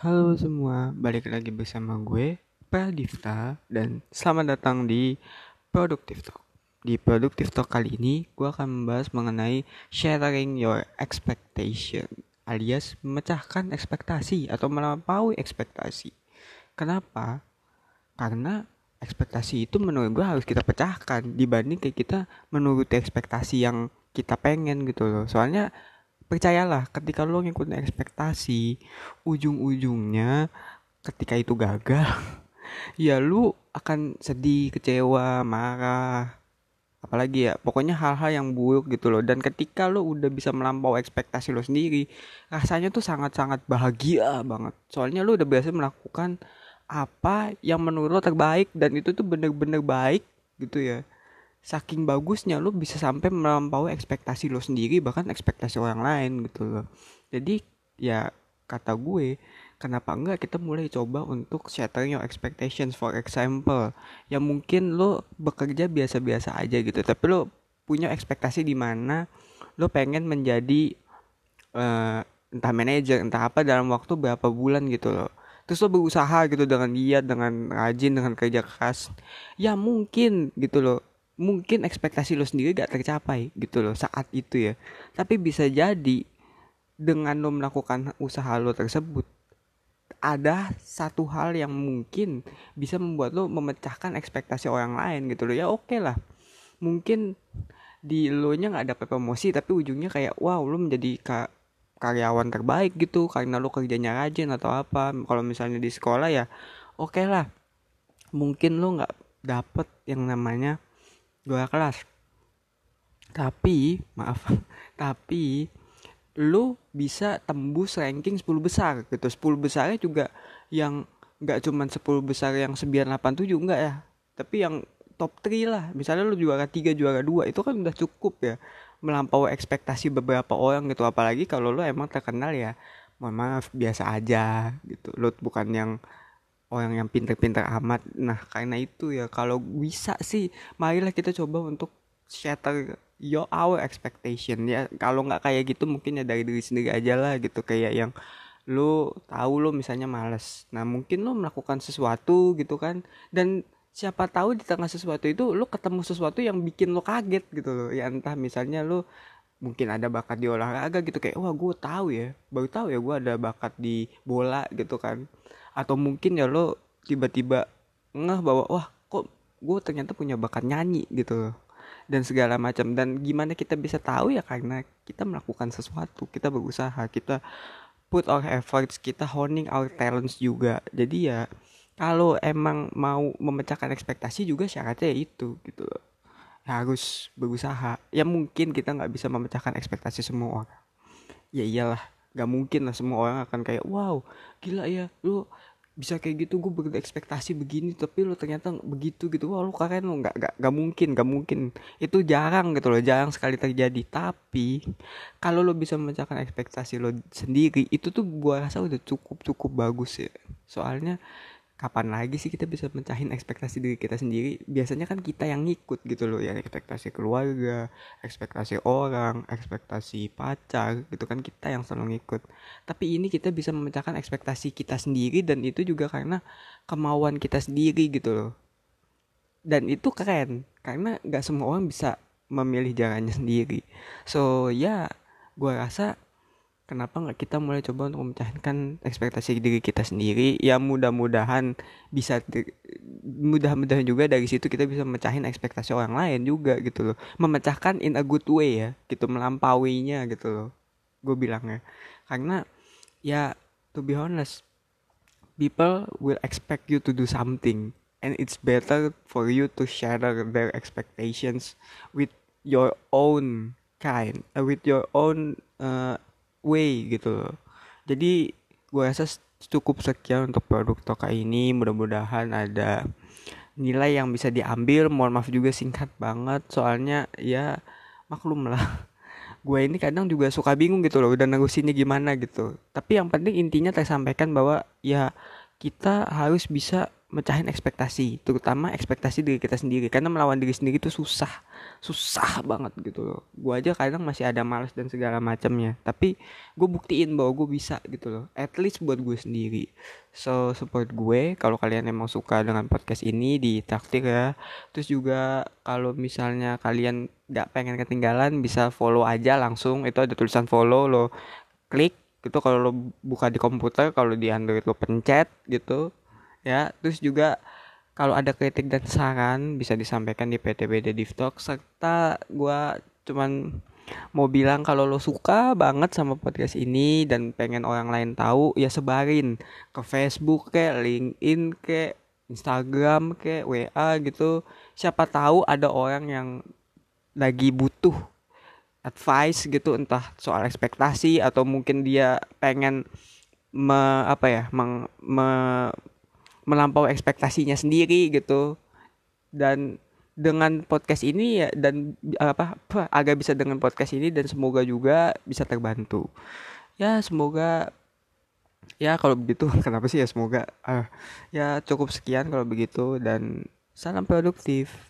Halo semua, balik lagi bersama gue, Pradifta, dan selamat datang di Productive Talk. Di Productive Talk kali ini, gue akan membahas mengenai sharing your expectation, alias memecahkan ekspektasi atau melampaui ekspektasi. Kenapa? Karena ekspektasi itu menurut gue harus kita pecahkan dibanding kayak kita menuruti ekspektasi yang kita pengen gitu loh. Soalnya percayalah ketika lo ngikutin ekspektasi ujung-ujungnya ketika itu gagal ya lu akan sedih kecewa marah apalagi ya pokoknya hal-hal yang buruk gitu loh. Dan ketika lo udah bisa melampaui ekspektasi lo sendiri rasanya tuh sangat-sangat bahagia banget. Soalnya lo udah biasa melakukan apa yang menurut lo terbaik dan itu tuh bener-bener baik gitu ya saking bagusnya lu bisa sampai melampaui ekspektasi lo sendiri bahkan ekspektasi orang lain gitu loh. Jadi ya kata gue kenapa enggak kita mulai coba untuk shattering your expectations for example. Ya mungkin lo bekerja biasa-biasa aja gitu tapi lo punya ekspektasi di mana lo pengen menjadi uh, entah manajer entah apa dalam waktu berapa bulan gitu loh. Terus lo berusaha gitu dengan giat dengan rajin dengan kerja keras. Ya mungkin gitu loh mungkin ekspektasi lo sendiri gak tercapai gitu loh saat itu ya. Tapi bisa jadi dengan lo melakukan usaha lo tersebut ada satu hal yang mungkin bisa membuat lo memecahkan ekspektasi orang lain gitu loh. Ya oke okay lah. Mungkin di lo nya nggak ada promosi tapi ujungnya kayak wow lo menjadi ka karyawan terbaik gitu karena lo kerjanya rajin atau apa. Kalau misalnya di sekolah ya oke okay lah. Mungkin lo nggak dapet yang namanya dua kelas. Tapi maaf. tapi lu bisa tembus ranking 10 besar gitu. 10 besarnya juga yang nggak cuman 10 besar yang 987 enggak ya. Tapi yang top 3 lah. Misalnya lu juara 3 juara 2 itu kan udah cukup ya. Melampaui ekspektasi beberapa orang gitu. Apalagi kalau lu emang terkenal ya mohon maaf biasa aja gitu. Lu bukan yang orang yang pinter-pinter amat. Nah karena itu ya kalau bisa sih marilah kita coba untuk shatter your our expectation. Ya kalau nggak kayak gitu mungkin ya dari diri sendiri aja lah gitu. Kayak yang lu tahu lo misalnya males. Nah mungkin lo melakukan sesuatu gitu kan. Dan siapa tahu di tengah sesuatu itu lo ketemu sesuatu yang bikin lo kaget gitu loh. Ya entah misalnya lo mungkin ada bakat di olahraga gitu. Kayak wah gue tahu ya baru tahu ya gue ada bakat di bola gitu kan atau mungkin ya lo tiba-tiba ngeh bahwa wah kok gue ternyata punya bakat nyanyi gitu. Dan segala macam. Dan gimana kita bisa tahu ya karena kita melakukan sesuatu kita berusaha kita put our efforts kita honing our talents juga. Jadi ya kalau emang mau memecahkan ekspektasi juga syaratnya itu gitu. Loh harus berusaha. Ya mungkin kita nggak bisa memecahkan ekspektasi semua orang. Ya iyalah gak mungkin lah semua orang akan kayak wow gila ya lu bisa kayak gitu gue berekspektasi begini tapi lo ternyata begitu gitu. Wah lo keren lo nggak nggak nggak mungkin nggak mungkin. Itu jarang gitu loh jarang sekali terjadi. Tapi kalau lo bisa memecahkan ekspektasi lo sendiri itu tuh gue rasa udah cukup cukup bagus ya. Soalnya kapan lagi sih kita bisa mencahin ekspektasi diri kita sendiri? Biasanya kan kita yang ngikut gitu loh ya ekspektasi keluarga ekspektasi orang ekspektasi pacar gitu kan kita yang selalu ngikut. Tapi ini kita bisa memecahkan ekspektasi kita sendiri dan itu juga karena kemauan kita sendiri gitu loh. Dan itu keren karena gak semua orang bisa memilih jalannya sendiri. So ya gue rasa kenapa nggak kita mulai coba untuk memecahkan ekspektasi diri kita sendiri? Ya mudah-mudahan bisa mudah-mudahan juga dari situ kita bisa memecahin ekspektasi orang lain juga gitu loh. Memecahkan in a good way ya gitu melampauinya gitu loh gue bilangnya. Karena ya to be honest people will expect you to do something and it's better for you to share their expectations with your own kind uh, with your own uh, way gitu loh. Jadi gue rasa cukup sekian untuk produk Toka ini. Mudah-mudahan ada nilai yang bisa diambil. Mohon maaf juga singkat banget. Soalnya ya maklum lah. Gue ini kadang juga suka bingung gitu loh udah nerusinnya gimana gitu. Tapi yang penting intinya saya sampaikan bahwa ya kita harus bisa mecahin ekspektasi terutama ekspektasi diri kita sendiri. Karena melawan diri sendiri itu susah susah banget gitu loh. Gue aja kadang masih ada malas dan segala macamnya. Tapi gue buktiin bahwa gue bisa gitu loh. At least buat gue sendiri. So support gue kalau kalian emang suka dengan podcast ini di taktik ya. Terus juga kalau misalnya kalian gak pengen ketinggalan bisa follow aja langsung. Itu ada tulisan follow lo. Klik. Gitu kalau lo buka di komputer kalau di android lo pencet gitu ya terus juga kalau ada kritik dan saran bisa disampaikan di PTBD Divtalk serta gue cuman mau bilang kalau lo suka banget sama podcast ini dan pengen orang lain tahu ya sebarin ke Facebook kayak LinkedIn kayak Instagram kayak WA gitu. Siapa tahu ada orang yang lagi butuh advice gitu entah soal ekspektasi atau mungkin dia pengen me, apa ya meng, me, melampaui ekspektasinya sendiri gitu. Dan dengan podcast ini ya dan apa, apa agak bisa dengan podcast ini dan semoga juga bisa terbantu. Ya semoga ya kalau begitu kenapa sih ya semoga uh, ya cukup sekian kalau begitu. Dan salam produktif